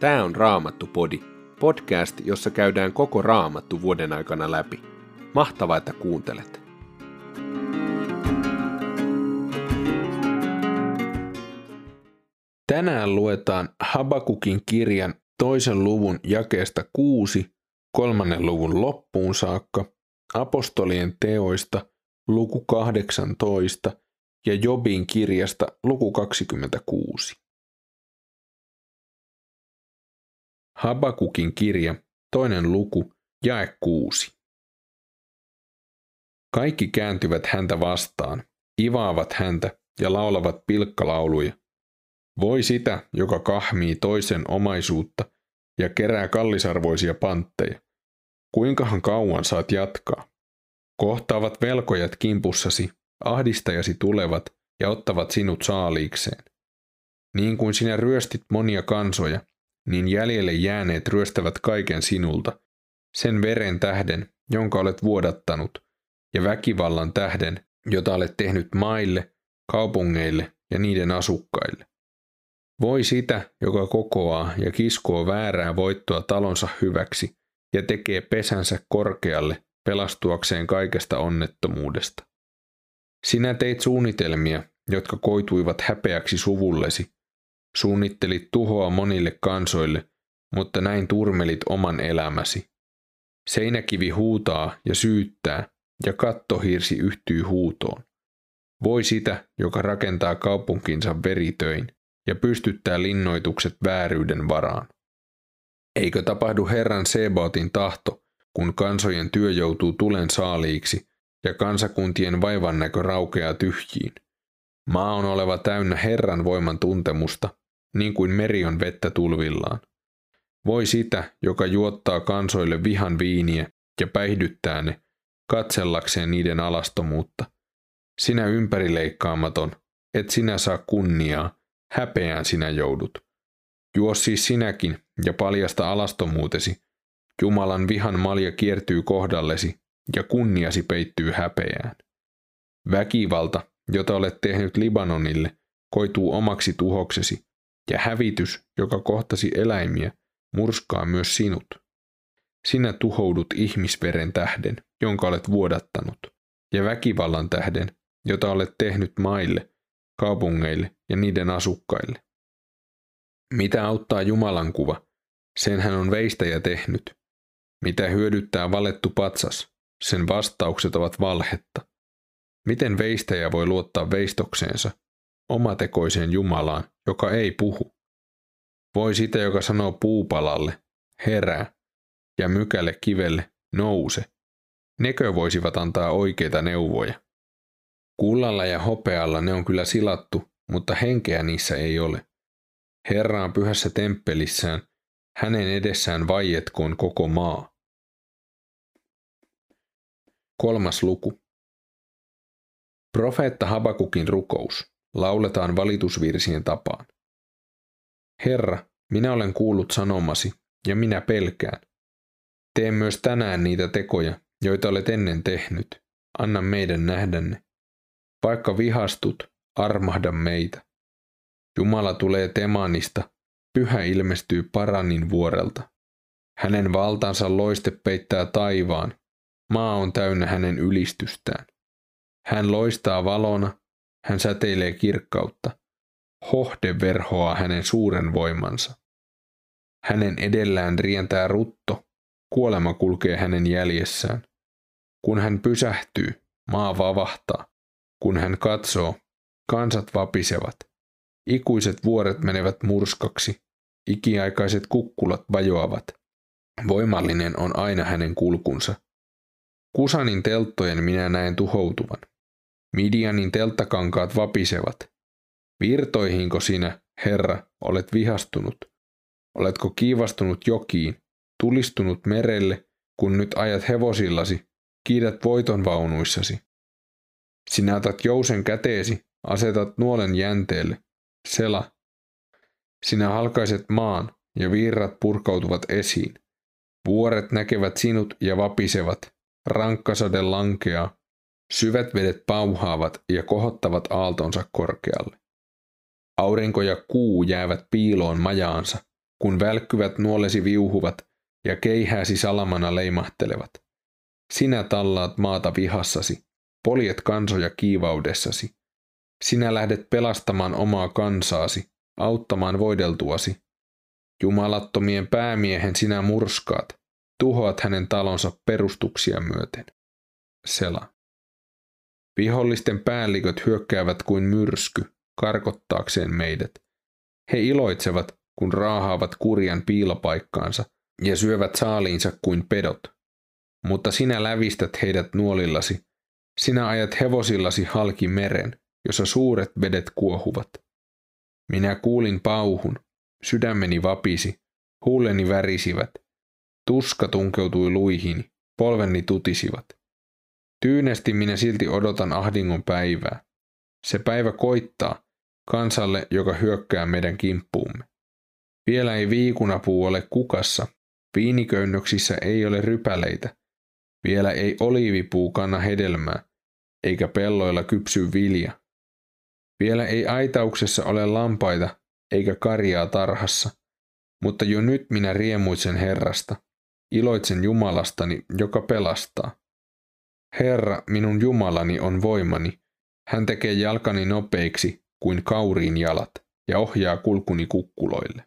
Tämä on Raamattu-podi, podcast, jossa käydään koko Raamattu vuoden aikana läpi. Mahtavaa, että kuuntelet! Tänään luetaan Habakukin kirjan toisen luvun jakeesta kuusi kolmannen luvun loppuun saakka, apostolien teoista luku 18 ja Jobin kirjasta luku 26. Habakukin kirja, toinen luku, jae kuusi. Kaikki kääntyvät häntä vastaan, ivaavat häntä ja laulavat pilkkalauluja. Voi sitä, joka kahmii toisen omaisuutta ja kerää kallisarvoisia pantteja. Kuinkahan kauan saat jatkaa? Kohtaavat velkojat kimpussasi, ahdistajasi tulevat ja ottavat sinut saaliikseen. Niin kuin sinä ryöstit monia kansoja, niin jäljelle jääneet ryöstävät kaiken sinulta, sen veren tähden, jonka olet vuodattanut, ja väkivallan tähden, jota olet tehnyt maille, kaupungeille ja niiden asukkaille. Voi sitä, joka kokoaa ja kiskoo väärää voittoa talonsa hyväksi ja tekee pesänsä korkealle pelastuakseen kaikesta onnettomuudesta. Sinä teit suunnitelmia, jotka koituivat häpeäksi suvullesi, Suunnittelit tuhoa monille kansoille, mutta näin turmelit oman elämäsi. Seinäkivi huutaa ja syyttää, ja kattohirsi yhtyy huutoon. Voi sitä, joka rakentaa kaupunkinsa veritöin ja pystyttää linnoitukset vääryyden varaan. Eikö tapahdu Herran Sebaotin tahto, kun kansojen työ joutuu tulen saaliiksi ja kansakuntien vaivannäkö raukeaa tyhjiin? Maa on oleva täynnä Herran voiman tuntemusta, niin kuin meri on vettä tulvillaan. Voi sitä, joka juottaa kansoille vihan viiniä ja päihdyttää ne, katsellakseen niiden alastomuutta. Sinä ympärileikkaamaton, et sinä saa kunniaa, häpeään sinä joudut. Juo siis sinäkin ja paljasta alastomuutesi. Jumalan vihan malja kiertyy kohdallesi ja kunniasi peittyy häpeään. Väkivalta, jota olet tehnyt Libanonille, koituu omaksi tuhoksesi, ja hävitys, joka kohtasi eläimiä, murskaa myös sinut. Sinä tuhoudut ihmisveren tähden, jonka olet vuodattanut, ja väkivallan tähden, jota olet tehnyt maille, kaupungeille ja niiden asukkaille. Mitä auttaa Jumalan kuva? Sen hän on veistäjä tehnyt. Mitä hyödyttää valettu patsas? Sen vastaukset ovat valhetta. Miten veistäjä voi luottaa veistokseensa, omatekoiseen Jumalaan, joka ei puhu. Voi sitä, joka sanoo puupalalle, herää, ja mykälle kivelle, nouse. Nekö voisivat antaa oikeita neuvoja. Kullalla ja hopealla ne on kyllä silattu, mutta henkeä niissä ei ole. Herra on pyhässä temppelissään, hänen edessään vaietkoon koko maa. Kolmas luku. Profeetta Habakukin rukous lauletaan valitusvirsien tapaan. Herra, minä olen kuullut sanomasi, ja minä pelkään. Tee myös tänään niitä tekoja, joita olet ennen tehnyt. Anna meidän nähdä ne. Vaikka vihastut, armahda meitä. Jumala tulee Temanista, pyhä ilmestyy Paranin vuorelta. Hänen valtansa loiste peittää taivaan, maa on täynnä hänen ylistystään. Hän loistaa valona, hän säteilee kirkkautta. Hohde verhoaa hänen suuren voimansa. Hänen edellään rientää rutto, kuolema kulkee hänen jäljessään. Kun hän pysähtyy, maa vavahtaa. Kun hän katsoo, kansat vapisevat. Ikuiset vuoret menevät murskaksi, ikiaikaiset kukkulat vajoavat. Voimallinen on aina hänen kulkunsa. Kusanin telttojen minä näen tuhoutuvan. Midianin telttakankaat vapisevat. Virtoihinko sinä, Herra, olet vihastunut? Oletko kiivastunut jokiin, tulistunut merelle, kun nyt ajat hevosillasi, kiidät voiton vaunuissasi? Sinä otat jousen käteesi, asetat nuolen jänteelle. Sela. Sinä halkaiset maan, ja virrat purkautuvat esiin. Vuoret näkevät sinut ja vapisevat. Rankkasade lankeaa, Syvät vedet pauhaavat ja kohottavat aaltonsa korkealle. Aurinko ja kuu jäävät piiloon majaansa, kun välkkyvät nuolesi viuhuvat ja keihääsi salamana leimahtelevat. Sinä tallaat maata vihassasi, poljet kansoja kiivaudessasi. Sinä lähdet pelastamaan omaa kansaasi, auttamaan voideltuasi. Jumalattomien päämiehen sinä murskaat, tuhoat hänen talonsa perustuksia myöten. Sela. Vihollisten päälliköt hyökkäävät kuin myrsky, karkottaakseen meidät. He iloitsevat, kun raahaavat kurjan piilopaikkaansa ja syövät saaliinsa kuin pedot. Mutta sinä lävistät heidät nuolillasi. Sinä ajat hevosillasi halki meren, jossa suuret vedet kuohuvat. Minä kuulin pauhun, sydämeni vapisi, huuleni värisivät. Tuska tunkeutui luihini, polveni tutisivat. Tyynesti minä silti odotan ahdingon päivää. Se päivä koittaa kansalle, joka hyökkää meidän kimppuumme. Vielä ei viikunapuu ole kukassa, viiniköynnöksissä ei ole rypäleitä, vielä ei oliivipuu kanna hedelmää, eikä pelloilla kypsy vilja. Vielä ei aitauksessa ole lampaita, eikä karjaa tarhassa, mutta jo nyt minä riemuitsen Herrasta, iloitsen Jumalastani, joka pelastaa. Herra, minun Jumalani on voimani. Hän tekee jalkani nopeiksi kuin kauriin jalat ja ohjaa kulkuni kukkuloille.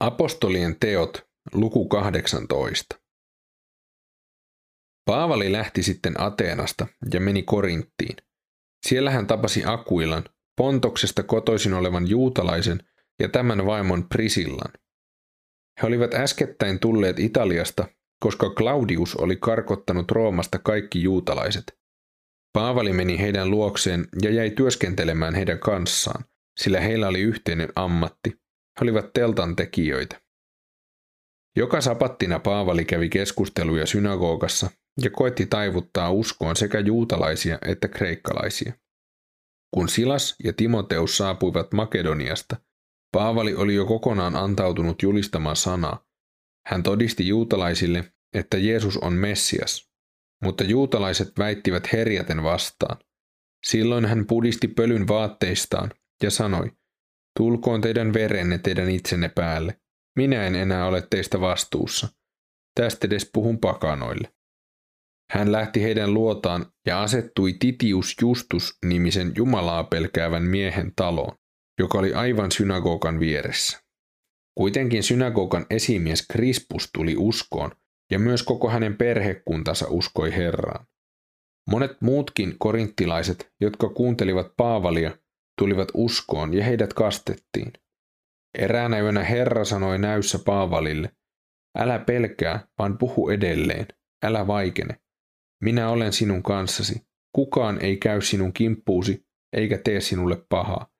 Apostolien teot, luku 18. Paavali lähti sitten Ateenasta ja meni Korinttiin. Siellä hän tapasi Akuilan, Pontoksesta kotoisin olevan juutalaisen ja tämän vaimon Prisillan. He olivat äskettäin tulleet Italiasta, koska Claudius oli karkottanut Roomasta kaikki juutalaiset. Paavali meni heidän luokseen ja jäi työskentelemään heidän kanssaan, sillä heillä oli yhteinen ammatti. He olivat teltan tekijöitä. Joka sapattina Paavali kävi keskusteluja synagogassa ja koetti taivuttaa uskoon sekä juutalaisia että kreikkalaisia. Kun Silas ja Timoteus saapuivat Makedoniasta, Paavali oli jo kokonaan antautunut julistamaan sanaa. Hän todisti juutalaisille, että Jeesus on Messias, mutta juutalaiset väittivät herjaten vastaan. Silloin hän pudisti pölyn vaatteistaan ja sanoi, tulkoon teidän verenne teidän itsenne päälle. Minä en enää ole teistä vastuussa. Tästä edes puhun pakanoille. Hän lähti heidän luotaan ja asettui Titius Justus nimisen Jumalaa pelkäävän miehen taloon, joka oli aivan synagogan vieressä. Kuitenkin synagogan esimies Krispus tuli uskoon, ja myös koko hänen perhekuntansa uskoi Herraan. Monet muutkin korinttilaiset, jotka kuuntelivat Paavalia, tulivat uskoon ja heidät kastettiin. Eräänä yönä Herra sanoi näyssä Paavalille, älä pelkää, vaan puhu edelleen, älä vaikene. Minä olen sinun kanssasi. Kukaan ei käy sinun kimppuusi, eikä tee sinulle pahaa.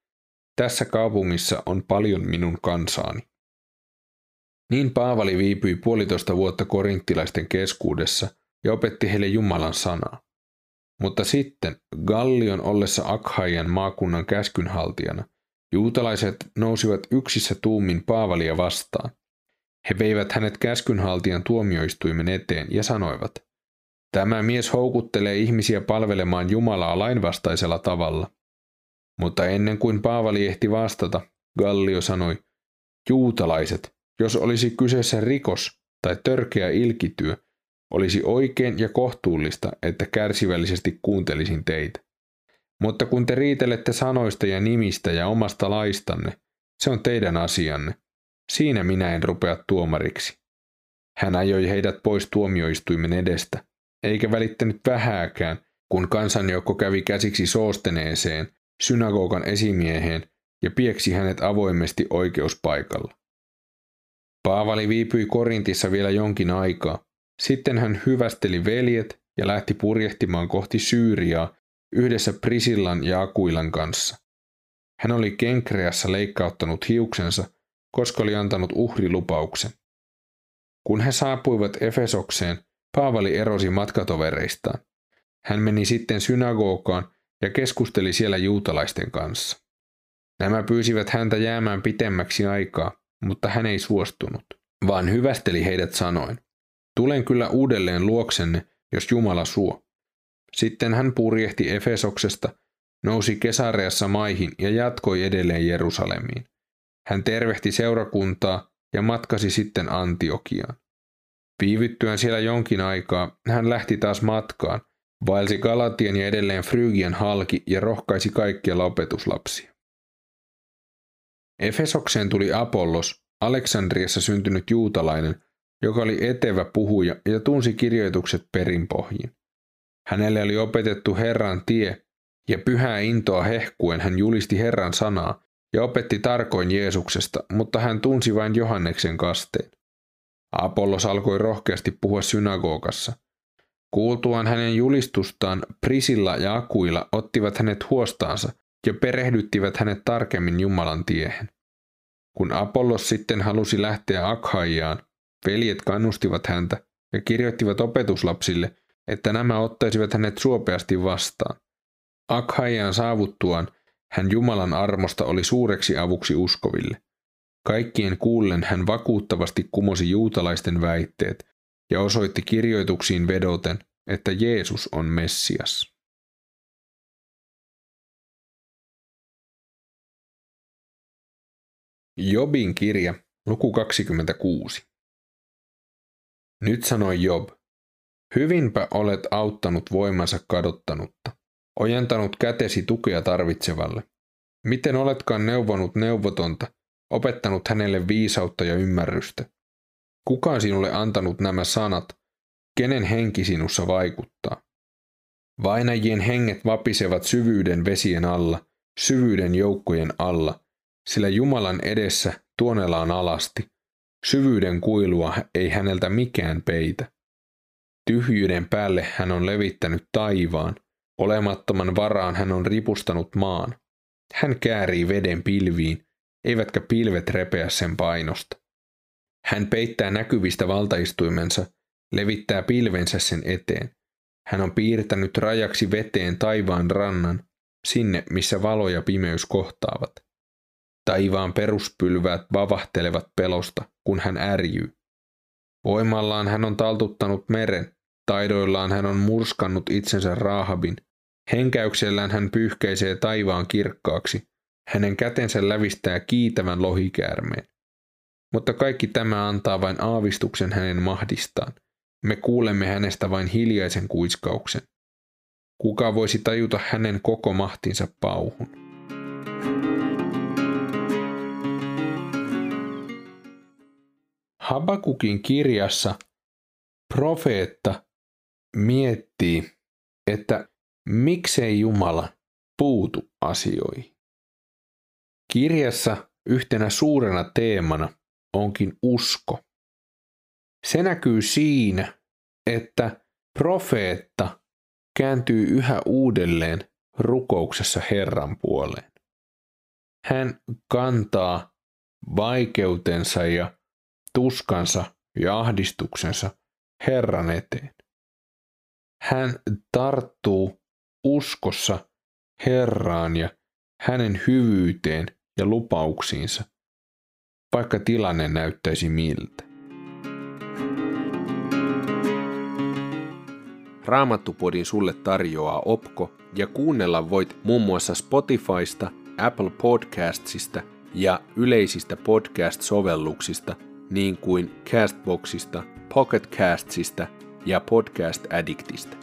Tässä kaupungissa on paljon minun kansaani. Niin Paavali viipyi puolitoista vuotta korinttilaisten keskuudessa ja opetti heille Jumalan sanaa. Mutta sitten, Gallion ollessa Akhaian maakunnan käskynhaltijana, juutalaiset nousivat yksissä tuumin Paavalia vastaan. He veivät hänet käskynhaltijan tuomioistuimen eteen ja sanoivat – Tämä mies houkuttelee ihmisiä palvelemaan Jumalaa lainvastaisella tavalla. Mutta ennen kuin Paavali ehti vastata, Gallio sanoi, Juutalaiset, jos olisi kyseessä rikos tai törkeä ilkityö, olisi oikein ja kohtuullista, että kärsivällisesti kuuntelisin teitä. Mutta kun te riitelette sanoista ja nimistä ja omasta laistanne, se on teidän asianne. Siinä minä en rupea tuomariksi. Hän ajoi heidät pois tuomioistuimen edestä eikä välittänyt vähääkään, kun kansanjoukko kävi käsiksi soosteneeseen, synagogan esimieheen ja pieksi hänet avoimesti oikeuspaikalla. Paavali viipyi Korintissa vielä jonkin aikaa. Sitten hän hyvästeli veljet ja lähti purjehtimaan kohti Syyriaa yhdessä Prisillan ja Akuilan kanssa. Hän oli Kenkreassa leikkauttanut hiuksensa, koska oli antanut uhrilupauksen. Kun he saapuivat Efesokseen, Paavali erosi matkatovereistaan. Hän meni sitten synagogaan ja keskusteli siellä juutalaisten kanssa. Nämä pyysivät häntä jäämään pitemmäksi aikaa, mutta hän ei suostunut, vaan hyvästeli heidät sanoen, tulen kyllä uudelleen luoksenne, jos Jumala suo. Sitten hän purjehti Efesoksesta nousi Kesareassa maihin ja jatkoi edelleen Jerusalemiin. Hän tervehti seurakuntaa ja matkasi sitten Antiokiaan. Viivyttyään siellä jonkin aikaa hän lähti taas matkaan, vaelsi Galatien ja edelleen Frygian halki ja rohkaisi kaikkia lopetuslapsia. Efesokseen tuli Apollos, Aleksandriassa syntynyt juutalainen, joka oli etevä puhuja ja tunsi kirjoitukset perinpohjin. Hänelle oli opetettu Herran tie, ja pyhää intoa hehkuen hän julisti Herran sanaa ja opetti tarkoin Jeesuksesta, mutta hän tunsi vain Johanneksen kasteen. Apollos alkoi rohkeasti puhua synagogassa. Kuultuaan hänen julistustaan, Prisilla ja Akuilla ottivat hänet huostaansa ja perehdyttivät hänet tarkemmin Jumalan tiehen. Kun Apollos sitten halusi lähteä Akhaiaan, veljet kannustivat häntä ja kirjoittivat opetuslapsille, että nämä ottaisivat hänet suopeasti vastaan. Akhaiaan saavuttuaan hän Jumalan armosta oli suureksi avuksi uskoville. Kaikkien kuullen hän vakuuttavasti kumosi juutalaisten väitteet ja osoitti kirjoituksiin vedoten, että Jeesus on Messias. Jobin kirja, luku 26. Nyt sanoi Job, hyvinpä olet auttanut voimansa kadottanutta, ojentanut kätesi tukea tarvitsevalle. Miten oletkaan neuvonut neuvotonta, opettanut hänelle viisautta ja ymmärrystä? Kuka on sinulle antanut nämä sanat? Kenen henki sinussa vaikuttaa? Vainajien henget vapisevat syvyyden vesien alla, syvyyden joukkojen alla, sillä Jumalan edessä tuonellaan alasti. Syvyyden kuilua ei häneltä mikään peitä. Tyhjyyden päälle hän on levittänyt taivaan, olemattoman varaan hän on ripustanut maan. Hän käärii veden pilviin, eivätkä pilvet repeä sen painosta. Hän peittää näkyvistä valtaistuimensa, levittää pilvensä sen eteen. Hän on piirtänyt rajaksi veteen taivaan rannan, sinne missä valo ja pimeys kohtaavat. Taivaan peruspylväät vavahtelevat pelosta, kun hän ärjyy. Voimallaan hän on taltuttanut meren, taidoillaan hän on murskannut itsensä raahabin, henkäyksellään hän pyyhkäisee taivaan kirkkaaksi, hänen kätensä lävistää kiitävän lohikäärmeen. Mutta kaikki tämä antaa vain aavistuksen hänen mahdistaan. Me kuulemme hänestä vain hiljaisen kuiskauksen. Kuka voisi tajuta hänen koko mahtinsa pauhun? Habakukin kirjassa profeetta miettii, että miksei Jumala puutu asioihin. Kirjassa yhtenä suurena teemana onkin usko. Se näkyy siinä, että profeetta kääntyy yhä uudelleen rukouksessa Herran puoleen. Hän kantaa vaikeutensa ja tuskansa ja ahdistuksensa Herran eteen. Hän tarttuu uskossa Herraan ja hänen hyvyyteen ja lupauksiinsa, vaikka tilanne näyttäisi miltä. Raamattupodin sulle tarjoaa Opko ja kuunnella voit muun muassa Spotifysta, Apple Podcastsista ja yleisistä podcast-sovelluksista – niin kuin Castboxista, Pocketcastsista ja Podcast Addictista.